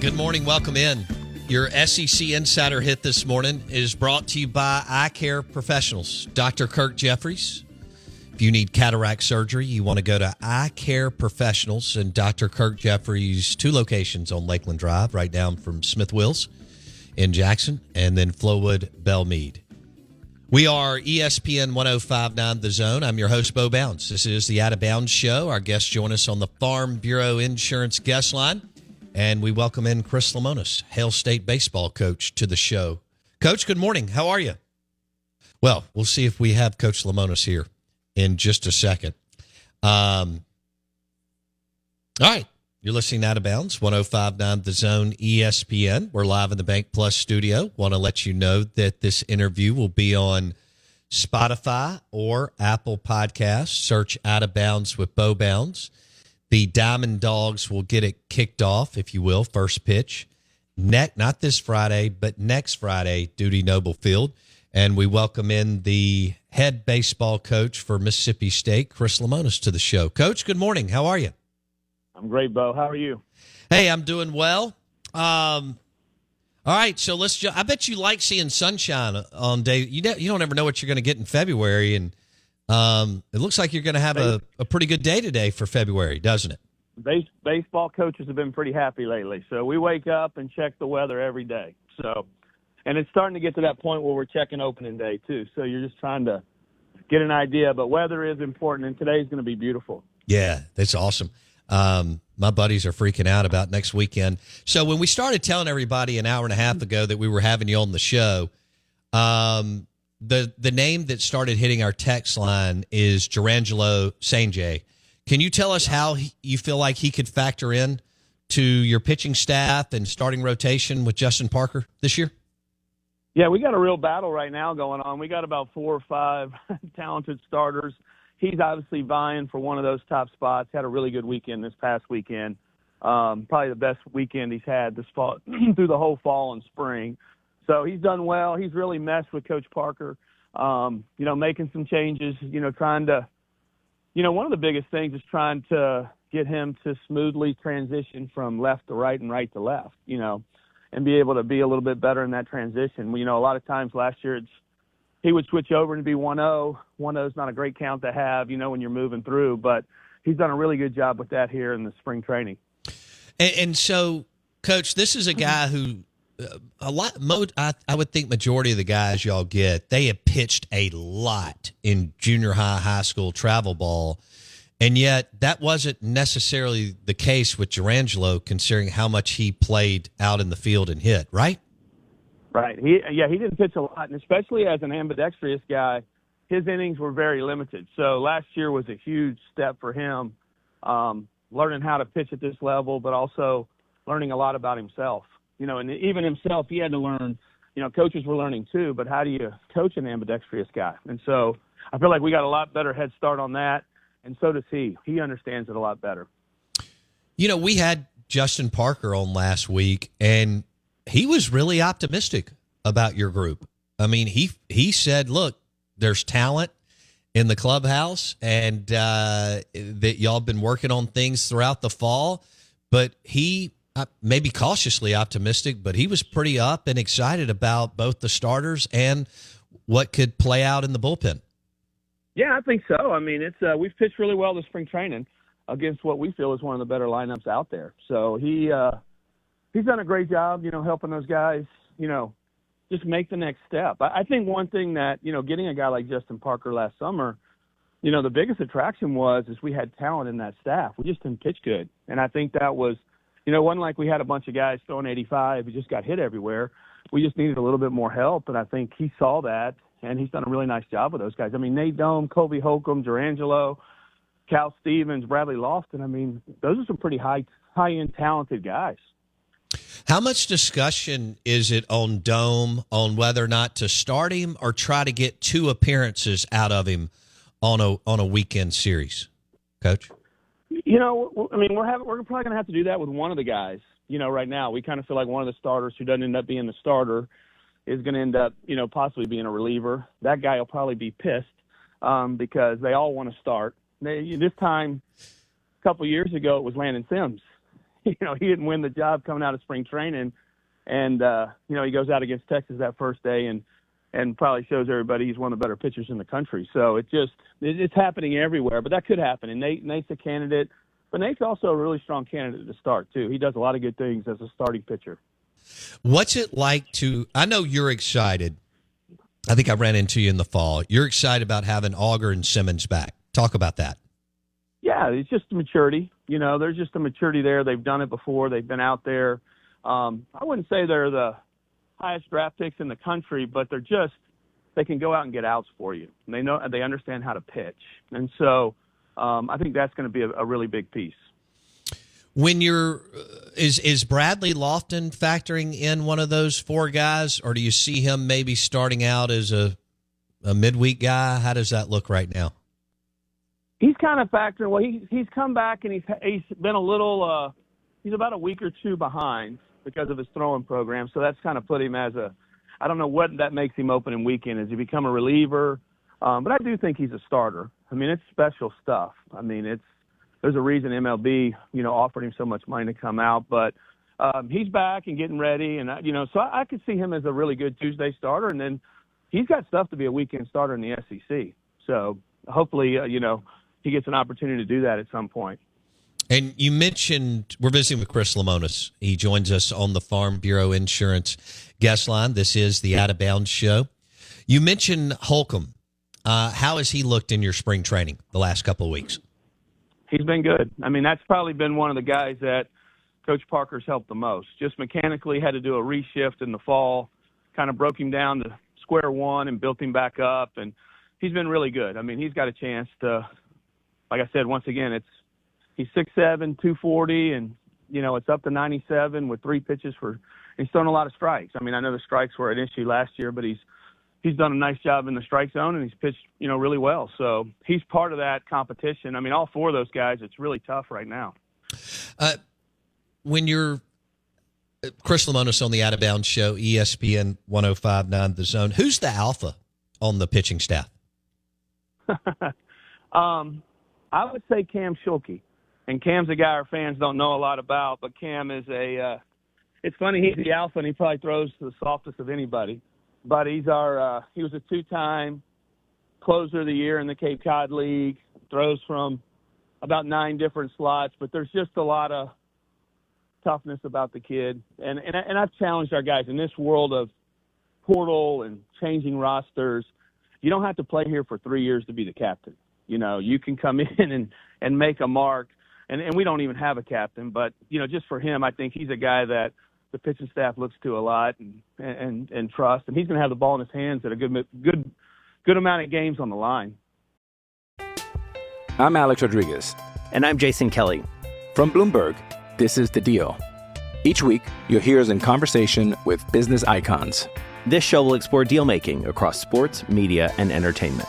Good morning. Welcome in. Your SEC Insider Hit this morning is brought to you by Eye Care Professionals. Dr. Kirk Jeffries. If you need cataract surgery, you want to go to Eye Care Professionals and Dr. Kirk Jeffries, two locations on Lakeland Drive, right down from Smith Wills in Jackson, and then Flowood Belmead. We are ESPN 1059 The Zone. I'm your host, Bo Bounds. This is the Out of Bounds Show. Our guests join us on the Farm Bureau Insurance guest line. And we welcome in Chris Lemonis, Hail State baseball coach, to the show. Coach, good morning. How are you? Well, we'll see if we have Coach Lamonis here in just a second. Um, all right. You're listening Out of Bounds, 1059 The Zone ESPN. We're live in the BankPlus studio. Want to let you know that this interview will be on Spotify or Apple Podcasts. Search Out of Bounds with Bo Bounds. The Diamond Dogs will get it kicked off, if you will, first pitch. Neck, not this Friday, but next Friday, Dudy Noble Field. And we welcome in the head baseball coach for Mississippi State, Chris Lemonis, to the show. Coach, good morning. How are you? I'm great, Bo. How are you? Hey, I'm doing well. Um, all right, so let's. Ju- I bet you like seeing sunshine on day. You don't, you don't ever know what you're going to get in February, and um, it looks like you're going to have a, a pretty good day today for February, doesn't it? Base, baseball coaches have been pretty happy lately. So we wake up and check the weather every day. So, and it's starting to get to that point where we're checking opening day too. So you're just trying to get an idea. But weather is important, and today's going to be beautiful. Yeah, that's awesome. Um, my buddies are freaking out about next weekend. So when we started telling everybody an hour and a half ago that we were having you on the show, um, the the name that started hitting our text line is Jurrangelo Cijntje. Can you tell us how he, you feel like he could factor in to your pitching staff and starting rotation with Justin Parker this year? Yeah, we got a real battle right now going on. We got about four or five talented starters. He's obviously vying for one of those top spots. Had a really good weekend this past weekend. Um, probably the best weekend he's had this fall through the whole fall and spring. So he's done well. He's really messed with Coach Parker. Um, you know, making some changes. You know, trying to. You know, one of the biggest things is trying to get him to smoothly transition from left to right and right to left. You know, and be able to be a little bit better in that transition. You know, a lot of times last year it's he would switch over and be 1-0. 1-0 is not a great count to have, you know, when you're moving through, but he's done a really good job with that here in the spring training. And, and so, Coach, this is a guy who a lot. Mo, I, I would think majority of the guys y'all get they have pitched a lot in junior high, high school travel ball, and yet that wasn't necessarily the case with Jurrangelo, considering how much he played out in the field and hit. Right? Right. He yeah, he didn't pitch a lot, and especially as an ambidextrous guy, his innings were very limited. So last year was a huge step for him, um, learning how to pitch at this level, but also learning a lot about himself. You know, and even himself, he had to learn. You know, coaches were learning too, but how do you coach an ambidextrous guy? And so I feel like we got a lot better head start on that, and so does he. He understands it a lot better. You know, we had Justin Parker on last week, and he was really optimistic about your group. I mean, he he said, "Look, there's talent in the clubhouse, and uh, that y'all been working on things throughout the fall." But he maybe cautiously optimistic, but he was pretty up and excited about both the starters and what could play out in the bullpen. Yeah, I think so. I mean, it's uh, we've pitched really well this spring training. against what we feel is one of the better lineups out there. So he uh, he's done a great job, you know, helping those guys, you know, just make the next step. I, I think one thing that you know, getting a guy like Justin Parker last summer, you know, the biggest attraction was is we had talent in that staff. We just didn't pitch good, and I think that was, you know, wasn't like we had a bunch of guys throwing 85 who just got hit everywhere. We just needed a little bit more help, and I think he saw that, and he's done a really nice job with those guys. I mean, Nate Dohm, Kobe Holcomb, Jurrangelo, Cal Stevens, Bradley Loftin. I mean, those are some pretty high high end talented guys. How much discussion is it on Dohm on whether or not to start him or try to get two appearances out of him on a on a weekend series, Coach? You know, I mean, we're having we're probably going to have to do that with one of the guys. You know, right now we kind of feel like one of the starters who doesn't end up being the starter is going to end up, you know, possibly being a reliever. That guy will probably be pissed um, because they all want to start. They, this time, a couple years ago, it was Landon Sims. You know, he didn't win the job coming out of spring training, and uh, you know he goes out against Texas that first day and and probably shows everybody he's one of the better pitchers in the country. So it just it, it's happening everywhere, but that could happen. And Nate Nate's a candidate, but Nate's also a really strong candidate to start too. He does a lot of good things as a starting pitcher. What's it like to? I know you're excited. I think I ran into you in the fall. You're excited about having Auger and Simmons back. Talk about that. Yeah, it's just maturity. You know, there's just a maturity there. They've done it before. They've been out there. Um, I wouldn't say they're the highest draft picks in the country, but they're just they can go out and get outs for you. And they know they understand how to pitch, and so um, I think that's going to be a, a really big piece. When you're is is Bradley Loftin factoring in one of those four guys, or do you see him maybe starting out as a a midweek guy? How does that look right now? He's kind of factoring. Well, he he's come back and he's he's been a little. Uh, he's about a week or two behind because of his throwing program. So that's kind of put him as a. I don't know what that makes him opening weekend. Is he become a reliever? Um, but I do think he's a starter. I mean, it's special stuff. I mean, it's there's a reason MLB, you know, offered him so much money to come out. But um, he's back and getting ready, and I, you know, so I, I could see him as a really good Tuesday starter, and then he's got stuff to be a weekend starter in the SEC. So hopefully, uh, you know, he gets an opportunity to do that at some point. And you mentioned we're visiting with Chris Lemonis. He joins us on the Farm Bureau Insurance guest line. This is the Out of Bounds show. You mentioned Holcomb. Uh, how has he looked in your spring training the last couple of weeks? he's been good. I mean, that's probably been one of the guys that Coach Parker's helped the most. Just mechanically had to do a reshift in the fall, kind of broke him down to square one and built him back up, and he's been really good. I mean, he's got a chance to, like I said, once again, it's he's six seven, two forty, and you know it's up to ninety seven with three pitches for. He's thrown a lot of strikes. I mean, I know the strikes were an issue last year, but he's he's done a nice job in the strike zone and he's pitched, you know, really well. So he's part of that competition. I mean, all four of those guys, it's really tough right now. Uh, when you're uh, Chris Lemonis on the Out of Bounds show, ESPN 1059 The Zone, who's the alpha on the pitching staff? um, I would say Cam Schuelke. And Cam's a guy our fans don't know a lot about, but Cam is a, uh, it's funny, he's the alpha and he probably throws the softest of anybody but he's our uh, he was a two-time closer of the year in the Cape Cod League. Throws from about nine different slots, but there's just a lot of toughness about the kid. And and and I've challenged our guys in this world of portal and changing rosters. You don't have to play here for three years to be the captain. You know, you can come in and and make a mark. And and we don't even have a captain, but you know, just for him, I think he's a guy that the pitching staff looks to a lot and and and trust, and he's going to have the ball in his hands at a good good good amount of games on the line. I'm Alex Rodriguez, and I'm Jason Kelly from Bloomberg. This is the Deal. Each week, you'll hear us in conversation with business icons. This show will explore deal making across sports, media, and entertainment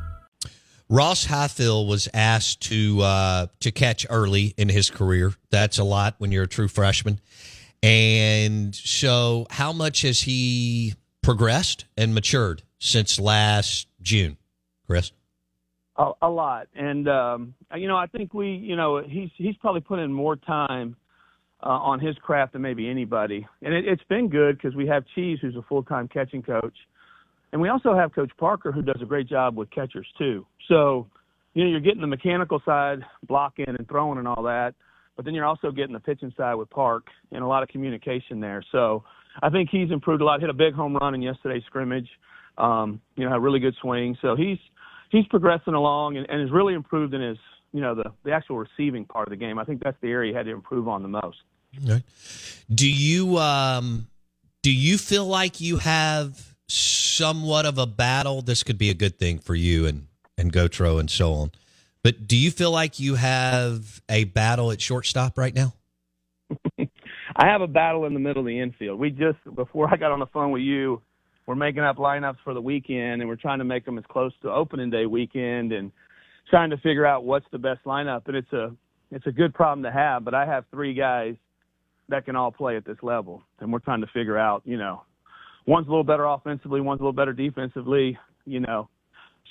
Ross Highfill was asked to uh, to catch early in his career. That's a lot when you're a true freshman. And so, how much has he progressed and matured since last June, Chris? A, a lot, and um, you know, I think we, you know, he's he's probably put in more time uh, on his craft than maybe anybody, and it, it's been good because we have Cheese, who's a full time catching coach, and we also have Coach Parker, who does a great job with catchers too. So, you know, you're getting the mechanical side, blocking and throwing and all that, but then you're also getting the pitching side with Park and a lot of communication there. So, I think he's improved a lot. Hit a big home run in yesterday's scrimmage. Um, you know, had a really good swing. So he's he's progressing along and, and has really improved in his you know the the actual receiving part of the game. I think that's the area he had to improve on the most. Okay. Do you um do you feel like you have somewhat of a battle? This could be a good thing for you and and Gautreau and so on. But do you feel like you have a battle at shortstop right now? I have a battle in the middle of the infield. We just before I got on the phone with you, we're making up lineups for the weekend, and we're trying to make them as close to opening day weekend, and trying to figure out what's the best lineup. And it's a it's a good problem to have. But I have three guys that can all play at this level, and we're trying to figure out, you know, one's a little better offensively, one's a little better defensively, you know.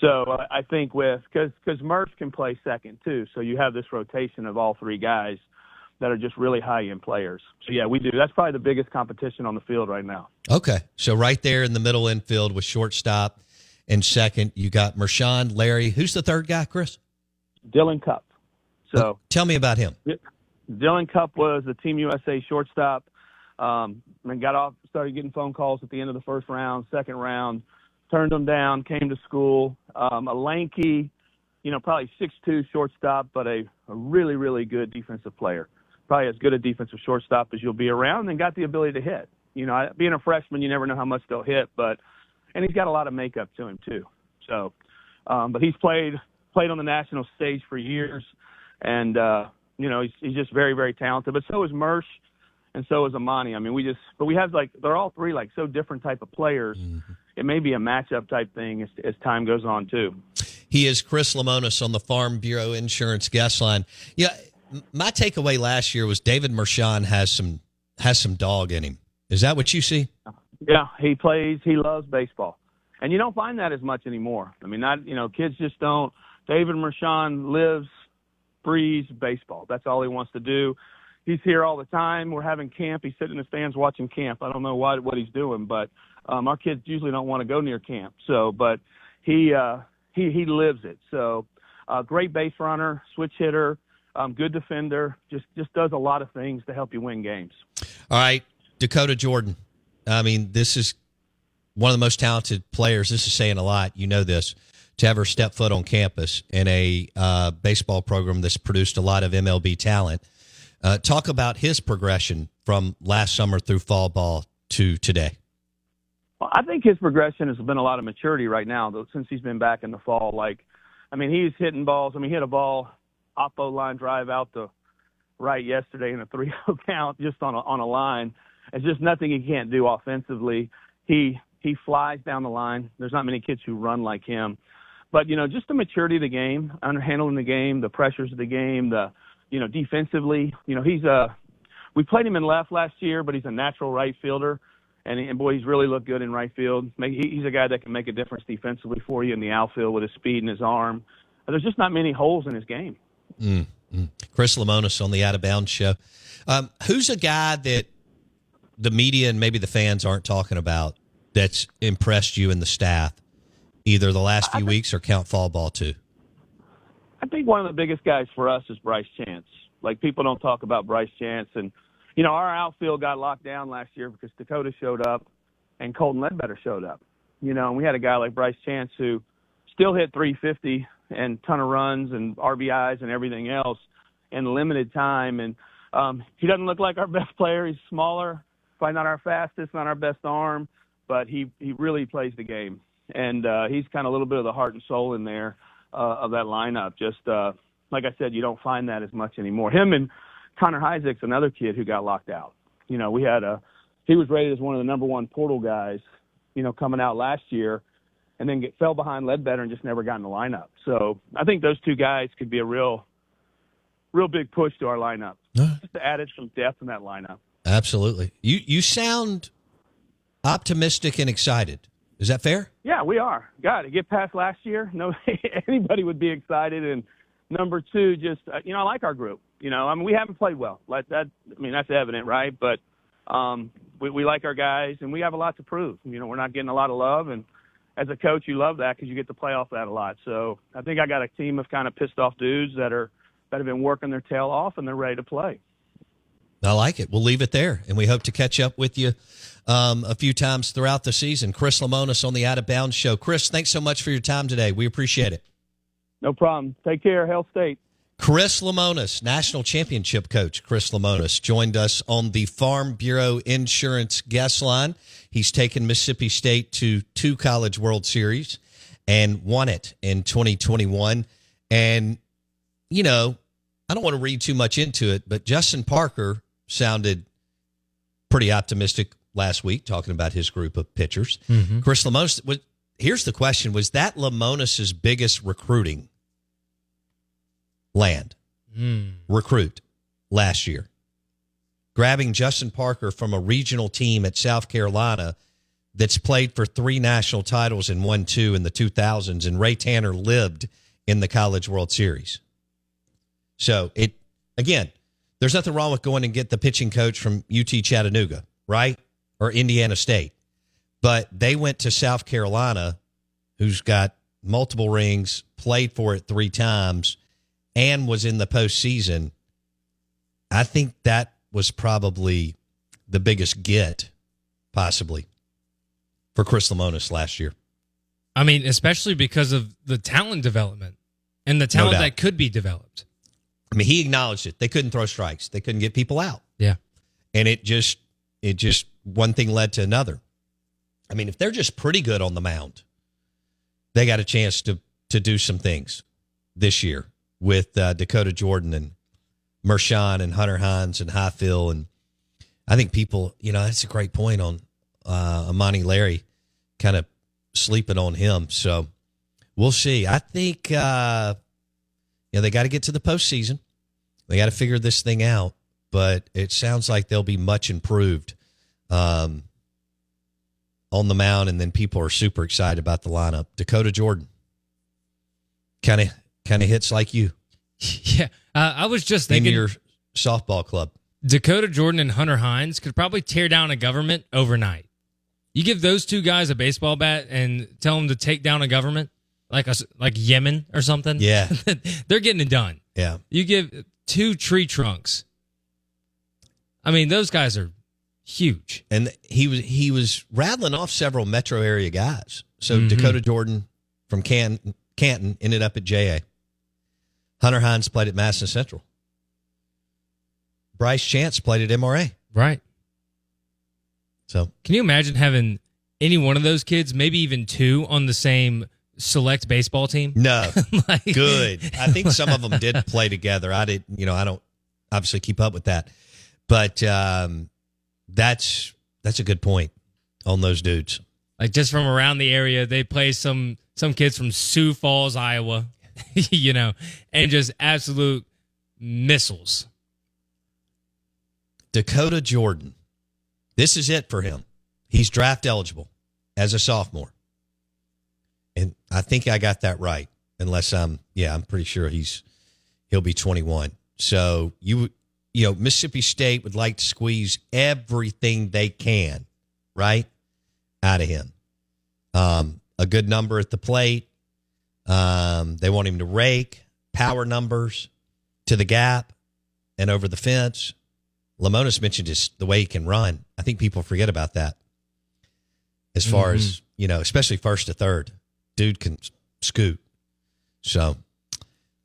So uh, I think with because because Murph can play second too, so you have this rotation of all three guys that are just really high end players. So yeah, we do. That's probably the biggest competition on the field right now. Okay, so right there in the middle infield with shortstop and second, you got Mershon, Larry. Who's the third guy, Chris? Dylan Cupp. So oh, tell me about him. Dylan Cupp was the Team USA shortstop. Um, and got off, started getting phone calls at the end of the first round, second round, turned them down, came to school. Um, a lanky, you know, probably six two shortstop, but a, a really, really good defensive player probably as good a defensive shortstop as you'll be around, and got the ability to hit. You know, being a freshman, you never know how much they'll hit, but and he's got a lot of makeup to him too. So, um, but he's played played on the national stage for years, and uh, you know he's he's just very very talented. But so is Mersh, and so is Amani. I mean, we just but we have like they're all three like so different type of players. Mm-hmm. It may be a matchup type thing as, as time goes on too. He is Chris Lemonis on the Farm Bureau Insurance guest line. Yeah, my takeaway last year was David Mershon has some has some dog in him. Is that what you see? Yeah, he plays. He loves baseball, and you don't find that as much anymore. I mean, not you know, kids just don't. David Mershon lives, breathes baseball. That's all he wants to do. He's here all the time. We're having camp. He's sitting in the stands watching camp. I don't know what what he's doing, but um, our kids usually don't want to go near camp. So, but he uh, he he lives it. So, uh, great base runner, switch hitter um, good defender, just just does a lot of things to help you win games. All right, Dakota Jordan. I mean, this is one of the most talented players. This is saying a lot. You know this to ever step foot on campus in a uh, baseball program that's produced a lot of MLB talent. Uh, talk about his progression from last summer through fall ball to today. Well, I think his progression has been a lot of maturity right now, though, since he's been back in the fall. Like, I mean, he's hitting balls. I mean, he hit a ball oppo line drive out to right yesterday in a 3-0 count just on a, on a line. It's just nothing he can't do offensively. He he flies down the line. There's not many kids who run like him. But you know, just the maturity of the game, under handling the game, the pressures of the game, the you know, defensively, you know, he's a we played him in left last year, but he's a natural right fielder. And, and boy, he's really looked good in right field. He's a guy that can make a difference defensively for you in the outfield with his speed and his arm. There's just not many holes in his game. Mm, mm. Chris Lemonis on the Out of Bounds show. Um, who's a guy that the media and maybe the fans aren't talking about that's impressed you and the staff, either the last few think, weeks or count fall ball too? I think one of the biggest guys for us is Bryce Chance. Like people don't talk about Bryce Chance, and you know our outfield got locked down last year because Dakota showed up and Colton Ledbetter showed up. You know, and we had a guy like Bryce Chance who still hit 350 and ton of runs and RBIs and everything else in limited time. And um, he doesn't look like our best player. He's smaller, probably not our fastest, not our best arm, but he he really plays the game, and uh, he's kind of a little bit of the heart and soul in there uh, of that lineup. Just uh, like I said, you don't find that as much anymore. Him and Connor Isaac's another kid who got locked out. You know, we had a he was rated as one of the number one portal guys, you know, coming out last year, and then get, fell behind Ledbetter and just never got in the lineup. So I think those two guys could be a real, real big push to our lineup, just to add some depth in that lineup. Absolutely. You you sound optimistic and excited. Is that fair? Yeah, we are. God, to get past last year, no anybody would be excited. And number two, just uh, you know, I like our group. You know, I mean, we haven't played well. Like that. I mean, that's evident, right? But um, we, we like our guys, and we have a lot to prove. You know, we're not getting a lot of love, and as a coach, you love that because you get to play off that a lot. So I think I got a team of kind of pissed off dudes that are that have been working their tail off, and they're ready to play. I like it. We'll leave it there, and we hope to catch up with you um, a few times throughout the season. Chris Lemonis on the Out of Bounds Show. Chris, thanks so much for your time today. We appreciate it. No problem. Take care. Hail State. Chris Lemonis, national championship coach Chris Lemonis, joined us on the Farm Bureau Insurance guest line. He's taken Mississippi State to two College World Series and won it in 2021. And, you know, I don't want to read too much into it, but Justin Parker sounded pretty optimistic last week talking about his group of pitchers. Mm-hmm. Chris Lemonis, was, here's the question Was that Lemonis's biggest recruiting land? Mm. recruit last year, grabbing Justin Parker from a regional team at South Carolina that's played for three national titles and won two in the 2000s, and Ray Tanner lived in the College World Series. So it again, there's nothing wrong with going and get the pitching coach from UT Chattanooga, right? Or Indiana State. But they went to South Carolina, who's got multiple rings, played for it three times, and was in the postseason. I think that was probably the biggest get, possibly, for Chris Lemonis last year. I mean, especially because of the talent development and the talent doubt. that could be developed. I mean, he acknowledged it. They couldn't throw strikes. They couldn't get people out. Yeah. And it just it just one thing led to another. I mean, if they're just pretty good on the mound, they got a chance to to do some things this year with uh, Dakota Jordan and Mershon and Hunter Hines and Highfill and I think people, you know, that's a great point on uh, Amani Larry, kind of sleeping on him. So we'll see. I think uh, you know they got to get to the postseason. They got to figure this thing out. But it sounds like they'll be much improved um, on the mound, and then people are super excited about the lineup. Dakota Jordan, kind of kind of hits like you Yeah. Uh, I was just in thinking your softball club. Dakota Jordan and Hunter Hines could probably tear down a government overnight. You give those two guys a baseball bat and tell them to take down a government like a, like Yemen or something. Yeah. they're getting it done. Yeah. You give two tree trunks. I mean, those guys are huge. and he was he was rattling off several metro area guys. So Mhm. Dakota Jordan from Can, Canton ended up at JA. Hunter Hines played at Madison Central. Bryce Chance played at MRA. Right. So Can you imagine having any one of those kids, maybe even two, on the same select baseball team? no, Like- good. I think some of them did play together. I did, you know, I don't obviously keep up with that, but um, that's that's a good point on those dudes. like just from around the area. They play some some kids from Sioux Falls, Iowa, you know, and just absolute missiles. Dakota Jordan. This is it for him. He's draft eligible as a sophomore. And I think I got that right. Unless I'm yeah, I'm pretty sure he's he'll be 21. So you you know, Mississippi State would like to squeeze everything they can, right? Out of him. Um, a good number at the plate. Um, they want him to rake, power numbers to the gap and over the fence. Lemonis mentioned just the way he can run. I think people forget about that. As far as, you know, especially first to third, dude can scoot. So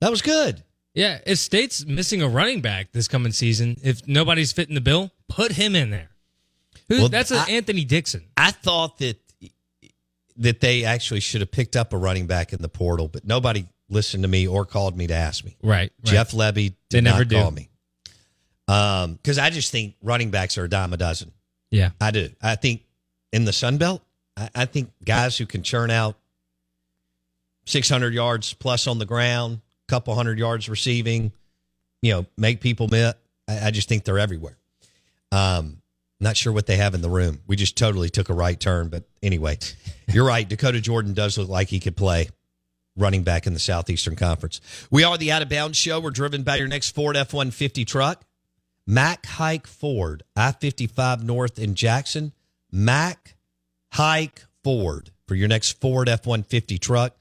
that was good. Yeah, if State's missing a running back this coming season, if nobody's fitting the bill, put him in there. Who, Well, that's I- Anthony Dixon. I thought that that they actually should have picked up a running back in the portal, but nobody listened to me or called me to ask me. Right. right. Jeff Levy did They never not do. call me. Um, because I just think running backs are a dime a dozen. Yeah. I do. I think in the Sun Belt, I, I think guys who can churn out 600 yards plus on the ground, couple hundred yards receiving, you know, make people miss. I, I just think they're everywhere. Um, not sure what they have in the room. We just totally took a right turn, but anyway, you're right. Dakota Jordan does look like he could play running back in the Southeastern Conference. We are the Out of Bounds Show. We're driven by your next Ford F 150 truck. Mac Haik Ford, I 55 North in Jackson. Mac Haik Ford for your next Ford F 150 truck.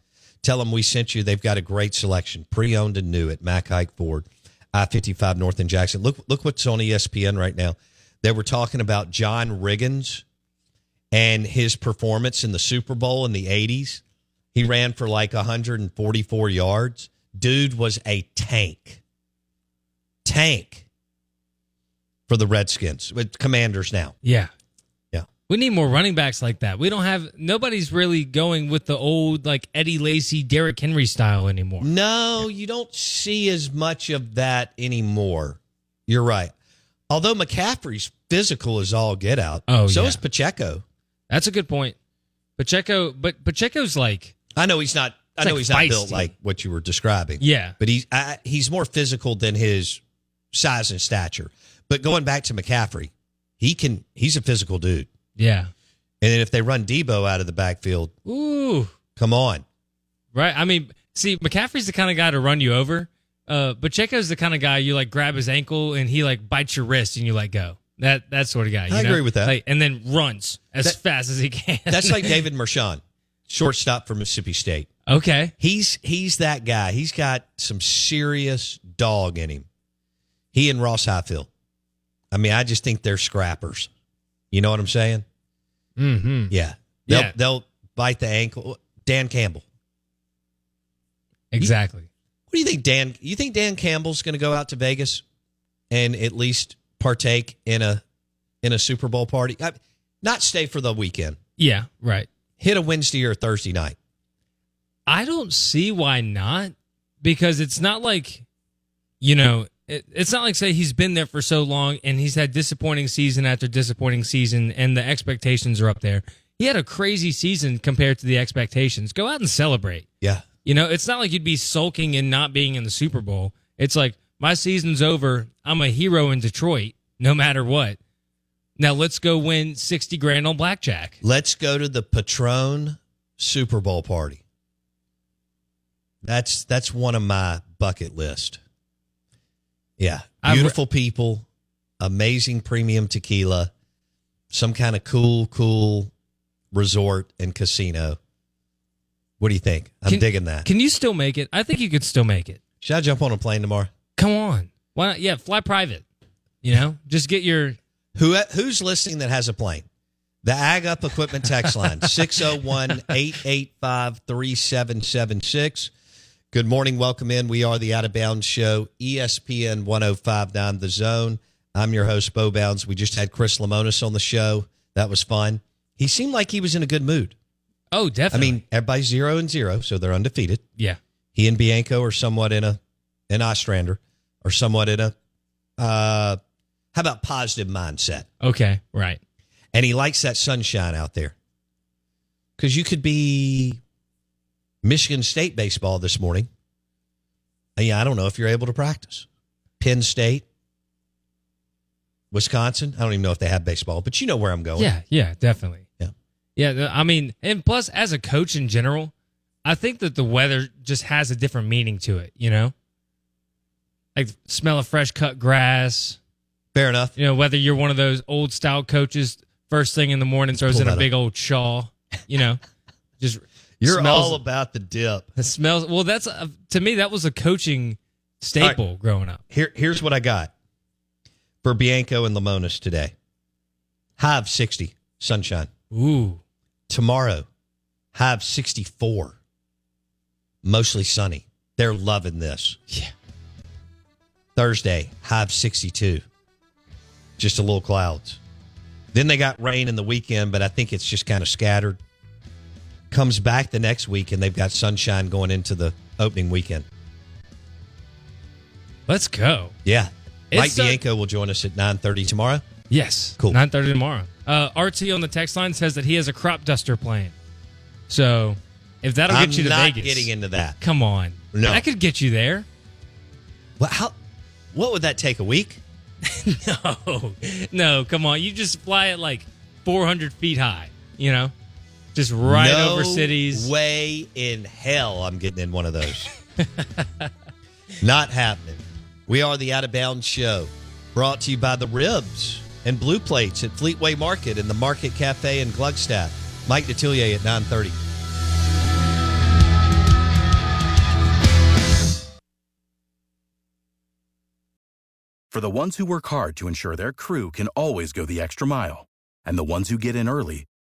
Tell them we sent you. They've got a great selection, pre owned and new at Mac Haik Ford, I 55 North in Jackson. Look, look what's on ESPN right now. They were talking about John Riggins and his performance in the Super Bowl in the 80s. He ran for like 144 yards. Dude was a tank. Tank for the Redskins with Commanders now. Yeah. We need more running backs like that. We don't have nobody's really going with the old like Eddie Lacy, Derrick Henry style anymore. No, you don't see as much of that anymore. You're right. Although McCaffrey's physical is all get out. Oh, so yeah. is Pacheco. That's a good point. Pacheco, but Pacheco's like I know he's not. I know like he's not built like what you were describing. Yeah. but he's I, he's more physical than his size and stature. But going back to McCaffrey, he can. He's a physical dude. Yeah. And then if they run Deebo out of the backfield, Ooh. come on. Right. I mean, see, McCaffrey's the kind of guy to run you over. Uh, Pacheco's the kind of guy you like grab his ankle and he like bites your wrist and you let go. That that sort of guy. you I know? agree with that. Like, and then runs as That- fast as he can. That's like David Mershon, shortstop for Mississippi State. okay. He's he's that guy. He's got some serious dog in him. He and Ross Highfill. I mean, I just think they're scrappers. You know what I'm saying? Mm-hmm. Yeah. They'll Yeah. they'll bite the ankle. Dan Campbell. Exactly. What do you think, Dan? You think Dan Campbell's going to go out to Vegas and at least partake in a in a Super Bowl party? I, not stay for the weekend. Yeah. Right. Hit a Wednesday or a Thursday night. I don't see why not because it's not like, you know, it, it's not like say he's been there for so long and he's had disappointing season after disappointing season and the expectations are up there. He had a crazy season compared to the expectations. Go out and celebrate. Yeah. You know, it's not like you'd be sulking and not being in the Super Bowl. It's like my season's over. I'm a hero in Detroit, no matter what. Now let's go win sixty grand on blackjack. Let's go to the Patron Super Bowl party. That's that's one of my bucket list. Yeah, I've re- beautiful people, amazing premium tequila, some kind of cool, cool resort and casino. What do you think? I'm Can- digging that. Can you still make it? I think you could still make it. Should I jump on a plane tomorrow? Come on. Why not? Yeah, fly private. You know, just get your. Who who's listening that has a plane? The Ag Up Equipment text line 601-885-3776. Good morning, welcome in. We are the Out of Bounds Show, ESPN 1059 The Zone. I'm your host, Bo Bounds. We just had Chris Lemonis on the show. That was fun. He seemed like he was in a good mood. Oh, definitely. I mean, everybody's zero and zero, so they're undefeated. yeah. He and Bianco are somewhat in a, and Ostrander are somewhat in a, uh, how about positive mindset? Okay. Right. and he likes that sunshine out there. Because you could be Michigan State baseball this morning. Yeah, I don't know if you're able to practice. Penn State, Wisconsin. I don't even know if they have baseball, but you know where I'm going. Yeah. Yeah. Definitely. Yeah. Yeah. I mean, and plus, as a coach in general, I think that the weather just has a different meaning to it. You know, like smell of fresh cut grass. Fair enough. You know, whether you're one of those old style coaches, first thing in the morning throws in a big old shawl. You know, just You're smells, all about the dip. the smells. Well, that's a, to me that was a coaching staple growing up. Here, here's what I got for Bianco and Lemonis today. High of 60, sunshine. Ooh. Tomorrow, high of 64. mostly sunny. They're loving this. Yeah. Thursday, high of 62. Just a little clouds. Then they got rain in the weekend, but I think it's just kind of scattered. Comes back the next week, and they've got sunshine going into the opening weekend. Let's go. Yeah. It's Mike so- Bianco will join us at 9.30 tomorrow. Yes. Cool. 9.30 tomorrow. Uh, RT on the text line says that he has a crop duster plan. So if that'll I'm get you to not Vegas. getting into that. Come on. No. I could get you there. Well, how, what would that take, a week? no. No, come on. You just fly it like 400 feet high, you know? Just right No over cities. way in hell I'm getting in one of those. Not happening. We are the Out of Bounds Show, brought to you by the Ribs and Blue Plates at Fleetway Market and the Market Cafe in Glugstaff. Mike Detillier at 930. For the ones who work hard to ensure their crew can always go the extra mile, and the ones who get in early